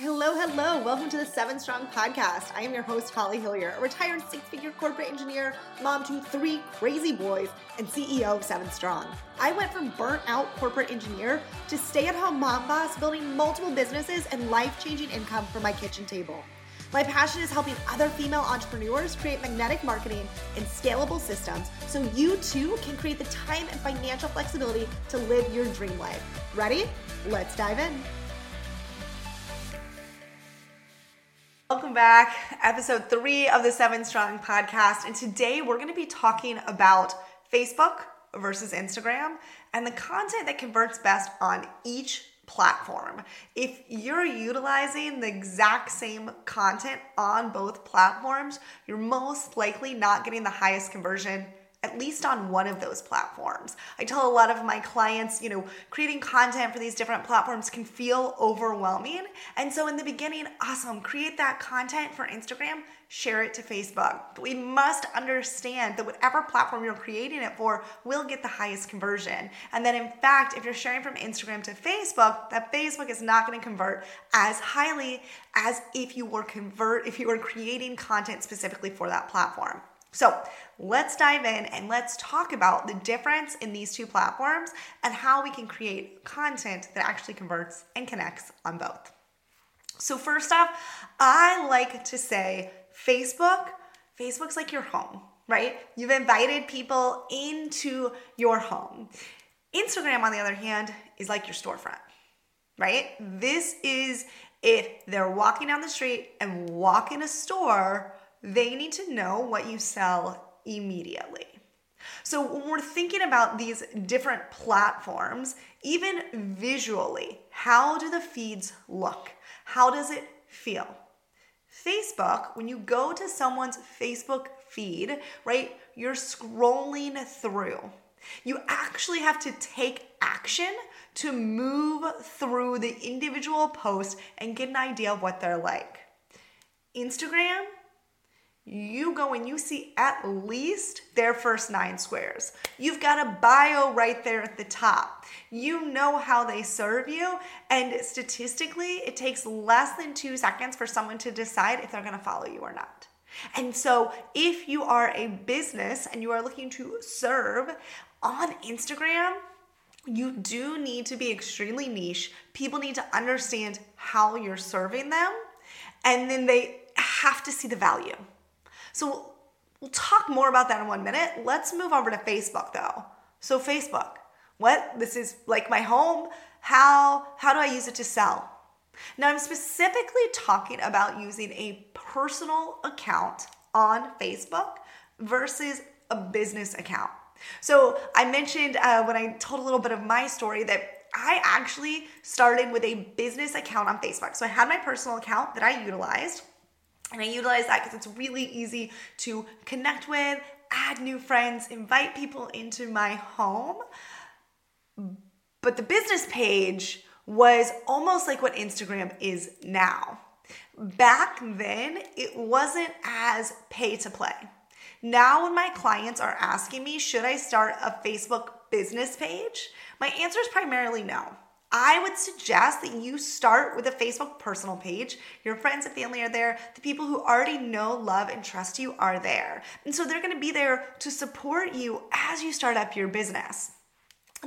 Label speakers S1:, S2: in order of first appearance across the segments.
S1: Hello, hello. Welcome to the Seven Strong Podcast. I am your host, Holly Hillyer, a retired six figure corporate engineer, mom to three crazy boys, and CEO of Seven Strong. I went from burnt out corporate engineer to stay at home mom boss, building multiple businesses and life changing income from my kitchen table. My passion is helping other female entrepreneurs create magnetic marketing and scalable systems so you too can create the time and financial flexibility to live your dream life. Ready? Let's dive in. Welcome back. Episode three of the Seven Strong podcast. And today we're going to be talking about Facebook versus Instagram and the content that converts best on each platform. If you're utilizing the exact same content on both platforms, you're most likely not getting the highest conversion at least on one of those platforms. I tell a lot of my clients, you know, creating content for these different platforms can feel overwhelming. And so in the beginning, awesome, create that content for Instagram, share it to Facebook. But we must understand that whatever platform you're creating it for will get the highest conversion. And then in fact, if you're sharing from Instagram to Facebook, that Facebook is not going to convert as highly as if you were convert if you were creating content specifically for that platform. So let's dive in and let's talk about the difference in these two platforms and how we can create content that actually converts and connects on both. So, first off, I like to say Facebook, Facebook's like your home, right? You've invited people into your home. Instagram, on the other hand, is like your storefront, right? This is if they're walking down the street and walk in a store they need to know what you sell immediately. So, when we're thinking about these different platforms, even visually, how do the feeds look? How does it feel? Facebook, when you go to someone's Facebook feed, right, you're scrolling through. You actually have to take action to move through the individual post and get an idea of what they're like. Instagram, you go and you see at least their first nine squares. You've got a bio right there at the top. You know how they serve you, and statistically, it takes less than two seconds for someone to decide if they're gonna follow you or not. And so, if you are a business and you are looking to serve on Instagram, you do need to be extremely niche. People need to understand how you're serving them, and then they have to see the value. So we'll talk more about that in one minute. Let's move over to Facebook though. So Facebook, what? This is like my home. How how do I use it to sell? Now I'm specifically talking about using a personal account on Facebook versus a business account. So I mentioned uh, when I told a little bit of my story that I actually started with a business account on Facebook. So I had my personal account that I utilized and I utilize that because it's really easy to connect with, add new friends, invite people into my home. But the business page was almost like what Instagram is now. Back then, it wasn't as pay to play. Now, when my clients are asking me, should I start a Facebook business page? My answer is primarily no. I would suggest that you start with a Facebook personal page. Your friends and family are there. The people who already know, love, and trust you are there. And so they're gonna be there to support you as you start up your business.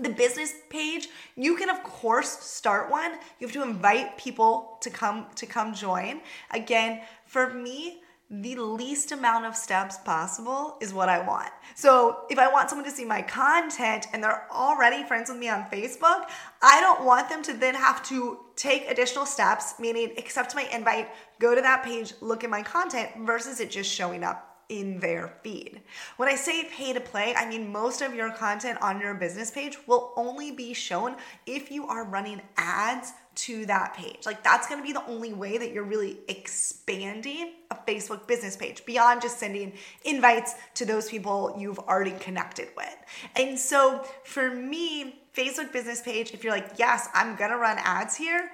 S1: The business page, you can of course start one. You have to invite people to come to come join. Again, for me, the least amount of steps possible is what I want. So if I want someone to see my content and they're already friends with me on Facebook, I don't want them to then have to take additional steps, meaning accept my invite, go to that page, look at my content versus it just showing up in their feed. When I say pay to play, I mean most of your content on your business page will only be shown if you are running ads to that page. Like that's gonna be the only way that you're really expanding a Facebook business page beyond just sending invites to those people you've already connected with. And so for me, Facebook business page, if you're like, yes, I'm gonna run ads here,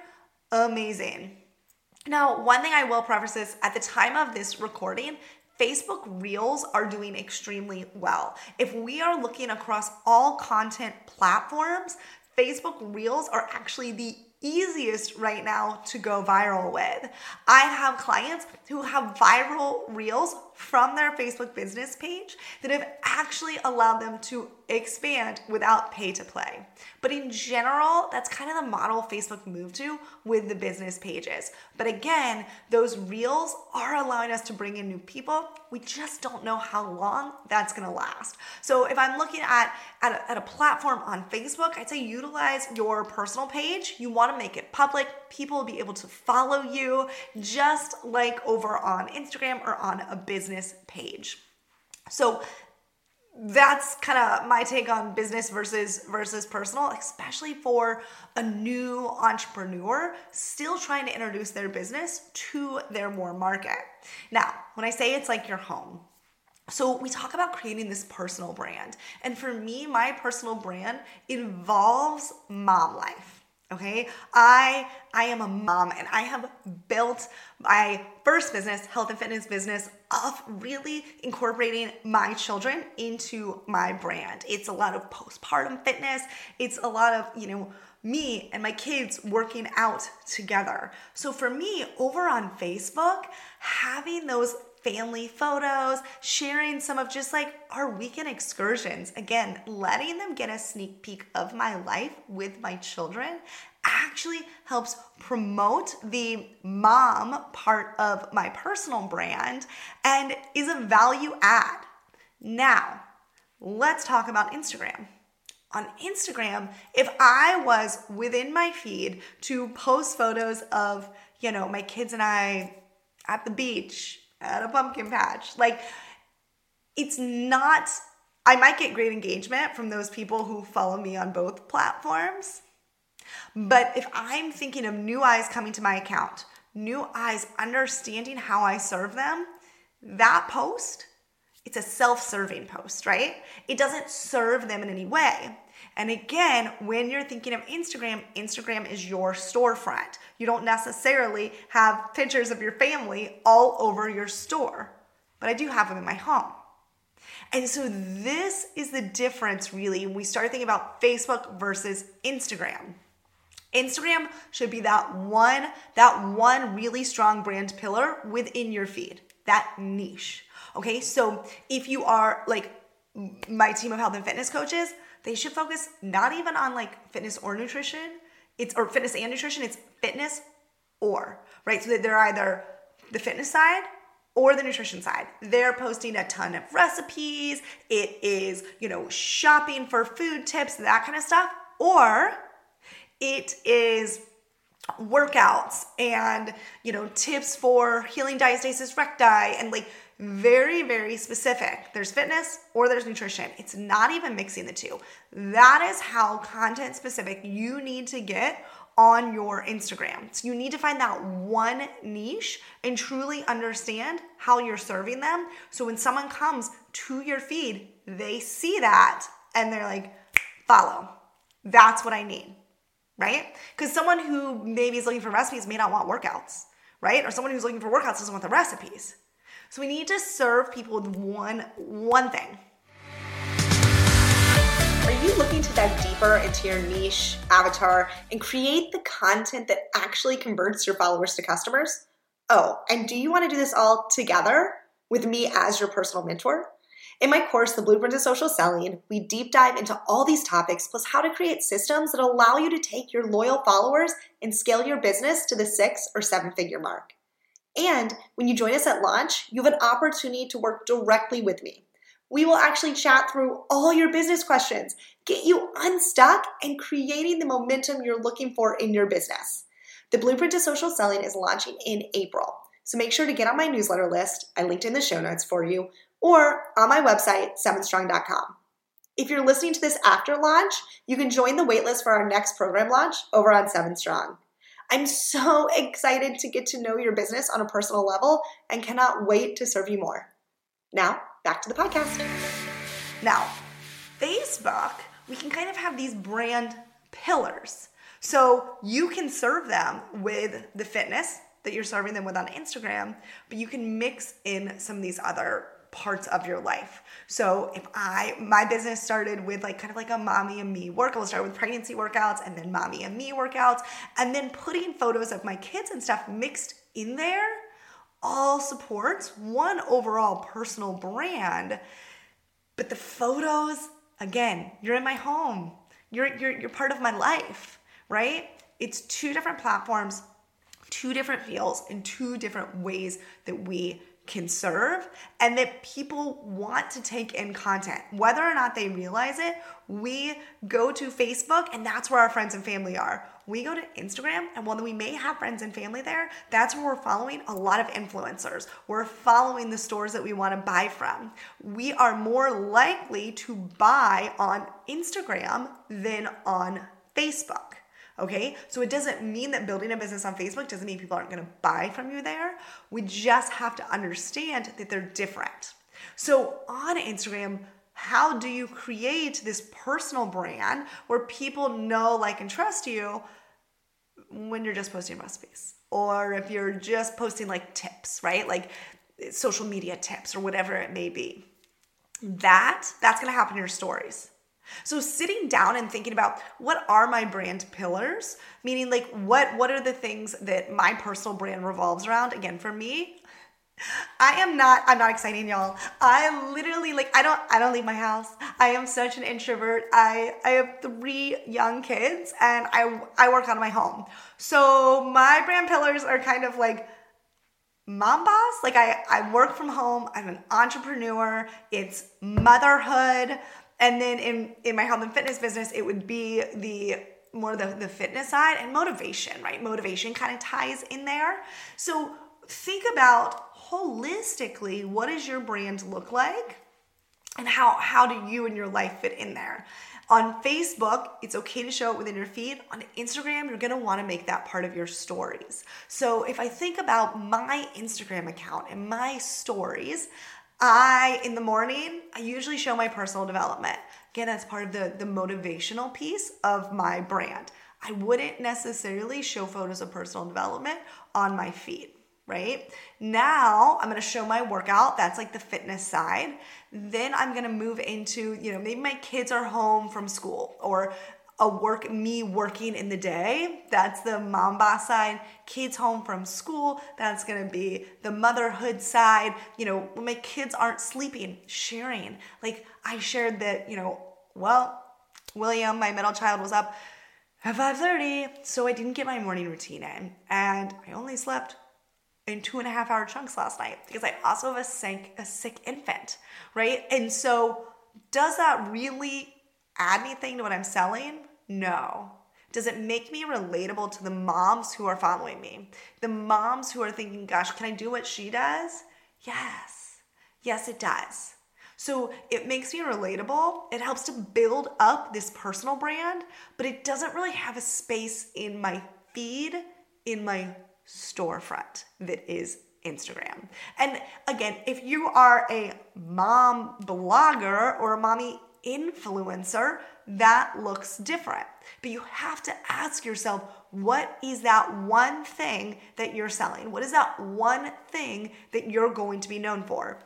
S1: amazing. Now, one thing I will preface is at the time of this recording, Facebook Reels are doing extremely well. If we are looking across all content platforms, Facebook Reels are actually the easiest right now to go viral with. I have clients who have viral reels from their Facebook business page that have actually allowed them to expand without pay to play. But in general, that's kind of the model Facebook moved to with the business pages. But again, those reels are allowing us to bring in new people. We just don't know how long that's gonna last. So if I'm looking at, at, a, at a platform on Facebook, I'd say utilize your personal page. You wanna make it public. People will be able to follow you just like over on Instagram or on a business page. So that's kind of my take on business versus versus personal especially for a new entrepreneur still trying to introduce their business to their more market. Now when i say it's like your home so we talk about creating this personal brand. And for me my personal brand involves mom life okay? I i am a mom and i have built my first business health and fitness business off really incorporating my children into my brand. It's a lot of postpartum fitness. It's a lot of you know me and my kids working out together. So for me over on facebook having those family photos, sharing some of just like our weekend excursions. Again, letting them get a sneak peek of my life with my children actually helps promote the mom part of my personal brand and is a value add. Now, let's talk about Instagram. On Instagram, if I was within my feed to post photos of, you know, my kids and I at the beach at a pumpkin patch. Like, it's not, I might get great engagement from those people who follow me on both platforms. But if I'm thinking of new eyes coming to my account, new eyes understanding how I serve them, that post, it's a self serving post, right? It doesn't serve them in any way. And again, when you're thinking of Instagram, Instagram is your storefront. You don't necessarily have pictures of your family all over your store, but I do have them in my home. And so this is the difference really when we start thinking about Facebook versus Instagram. Instagram should be that one that one really strong brand pillar within your feed, that niche. Okay? So if you are like my team of health and fitness coaches, they should focus not even on like fitness or nutrition, it's or fitness and nutrition, it's fitness or, right? So that they're either the fitness side or the nutrition side. They're posting a ton of recipes, it is, you know, shopping for food tips, that kind of stuff, or it is workouts and, you know, tips for healing diastasis recti and like very, very specific. There's fitness or there's nutrition. It's not even mixing the two. That is how content specific you need to get on your Instagram. So you need to find that one niche and truly understand how you're serving them. So when someone comes to your feed, they see that and they're like, follow. That's what I need, right? Because someone who maybe is looking for recipes may not want workouts, right? Or someone who's looking for workouts doesn't want the recipes. So we need to serve people with one one thing. Are you looking to dive deeper into your niche avatar and create the content that actually converts your followers to customers? Oh, and do you want to do this all together with me as your personal mentor? In my course, The Blueprint of Social Selling, we deep dive into all these topics plus how to create systems that allow you to take your loyal followers and scale your business to the six or seven figure mark. And when you join us at launch, you have an opportunity to work directly with me. We will actually chat through all your business questions, get you unstuck, and creating the momentum you're looking for in your business. The Blueprint to Social Selling is launching in April. So make sure to get on my newsletter list. I linked in the show notes for you, or on my website, 7strong.com. If you're listening to this after launch, you can join the waitlist for our next program launch over on 7 Strong. I'm so excited to get to know your business on a personal level and cannot wait to serve you more. Now, back to the podcast. Now, Facebook, we can kind of have these brand pillars. So you can serve them with the fitness that you're serving them with on Instagram, but you can mix in some of these other parts of your life. So if I my business started with like kind of like a mommy and me workout, we'll start with pregnancy workouts and then mommy and me workouts, and then putting photos of my kids and stuff mixed in there all supports one overall personal brand. But the photos, again, you're in my home. You're you're you're part of my life, right? It's two different platforms, two different feels, and two different ways that we can serve and that people want to take in content. Whether or not they realize it, we go to Facebook and that's where our friends and family are. We go to Instagram and while we may have friends and family there, that's where we're following a lot of influencers. We're following the stores that we want to buy from. We are more likely to buy on Instagram than on Facebook. Okay, so it doesn't mean that building a business on Facebook doesn't mean people aren't gonna buy from you there. We just have to understand that they're different. So on Instagram, how do you create this personal brand where people know, like, and trust you when you're just posting recipes? Or if you're just posting like tips, right? Like social media tips or whatever it may be. That that's gonna happen in your stories. So sitting down and thinking about what are my brand pillars, meaning like what what are the things that my personal brand revolves around? Again, for me, I am not I'm not exciting y'all. I literally like I don't I don't leave my house. I am such an introvert. I I have 3 young kids and I I work out of my home. So my brand pillars are kind of like mom boss. Like I I work from home. I'm an entrepreneur. It's motherhood. And then in, in my health and fitness business, it would be the more the, the fitness side and motivation, right? Motivation kind of ties in there. So think about holistically what does your brand look like? And how how do you and your life fit in there? On facebook it's okay to show it within your feed. On instagram you're going to want to make that part of your stories. So if i think about my instagram account and my stories I, in the morning, I usually show my personal development. Again, that's part of the, the motivational piece of my brand. I wouldn't necessarily show photos of personal development on my feed, right? Now I'm gonna show my workout. That's like the fitness side. Then I'm gonna move into, you know, maybe my kids are home from school or a work me working in the day that's the mom boss side kids home from school that's going to be the motherhood side you know when my kids aren't sleeping sharing like i shared that you know well william my middle child was up at 5.30 so i didn't get my morning routine in and i only slept in two and a half hour chunks last night because i also have a sick, a sick infant right and so does that really add anything to what i'm selling no. Does it make me relatable to the moms who are following me? The moms who are thinking, gosh, can I do what she does? Yes. Yes, it does. So it makes me relatable. It helps to build up this personal brand, but it doesn't really have a space in my feed, in my storefront that is Instagram. And again, if you are a mom blogger or a mommy influencer, that looks different. But you have to ask yourself, what is that one thing that you're selling? What is that one thing that you're going to be known for?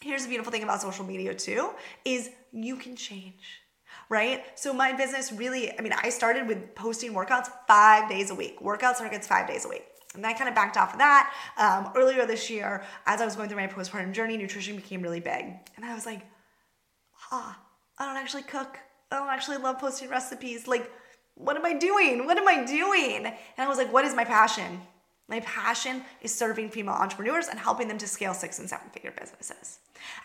S1: Here's the beautiful thing about social media too is you can change. Right? So my business really, I mean, I started with posting workouts five days a week, workout circuits five days a week. And I kind of backed off of that. Um, earlier this year, as I was going through my postpartum journey, nutrition became really big. And I was like, ah, I don't actually cook. I don't actually love posting recipes. Like, what am I doing? What am I doing? And I was like, what is my passion? My passion is serving female entrepreneurs and helping them to scale six and seven figure businesses.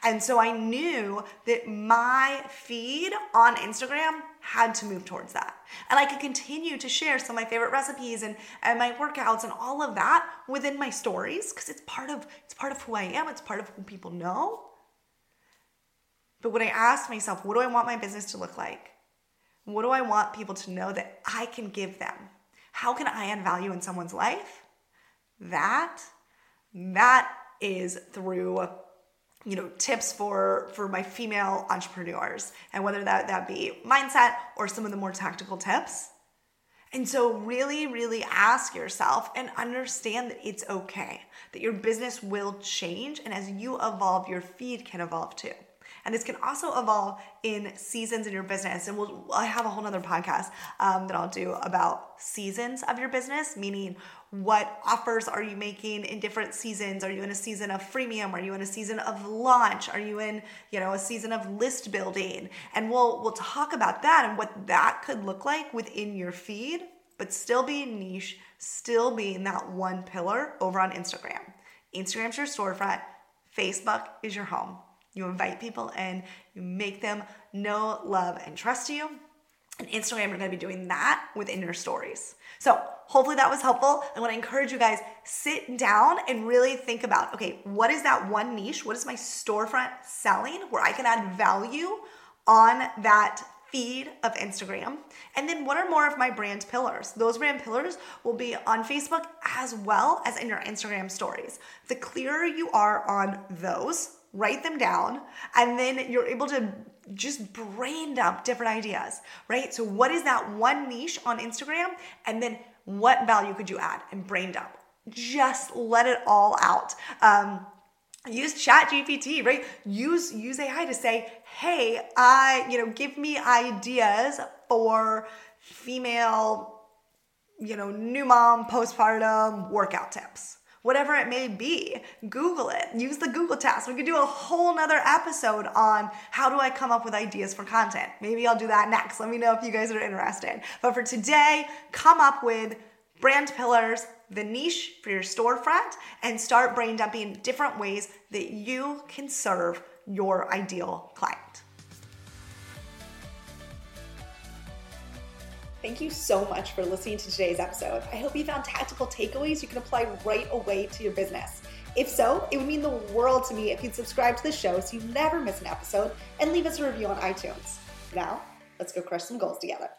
S1: And so I knew that my feed on Instagram had to move towards that. And I could continue to share some of my favorite recipes and, and my workouts and all of that within my stories because it's part of it's part of who I am, it's part of who people know. But when I asked myself, what do I want my business to look like? What do I want people to know that I can give them? How can I add value in someone's life? That, that is through you know tips for for my female entrepreneurs and whether that that be mindset or some of the more tactical tips And so, really, really ask yourself and understand that it's okay, that your business will change. And as you evolve, your feed can evolve too. And this can also evolve in seasons in your business. And we'll, I have a whole nother podcast um, that I'll do about seasons of your business, meaning what offers are you making in different seasons? Are you in a season of freemium? Are you in a season of launch? Are you in, you know, a season of list building? And we'll we'll talk about that and what that could look like within your feed, but still being niche, still being that one pillar over on Instagram. Instagram's your storefront, Facebook is your home. You invite people in, you make them know, love, and trust you. And Instagram, you're gonna be doing that within your stories. So hopefully that was helpful. I wanna encourage you guys, sit down and really think about, okay, what is that one niche? What is my storefront selling where I can add value on that feed of Instagram? And then what are more of my brand pillars? Those brand pillars will be on Facebook as well as in your Instagram stories. The clearer you are on those, write them down, and then you're able to just brain dump different ideas, right? So, what is that one niche on Instagram? And then what value could you add and brain dump? Just let it all out. Um, use chat gpt right use use ai to say hey i you know give me ideas for female you know new mom postpartum workout tips whatever it may be. Google it. Use the Google task. We could do a whole nother episode on how do I come up with ideas for content. Maybe I'll do that next. Let me know if you guys are interested. But for today, come up with brand pillars, the niche for your storefront, and start brain dumping different ways that you can serve your ideal client. Thank you so much for listening to today's episode. I hope you found tactical takeaways you can apply right away to your business. If so, it would mean the world to me if you'd subscribe to the show so you never miss an episode and leave us a review on iTunes. Now, let's go crush some goals together.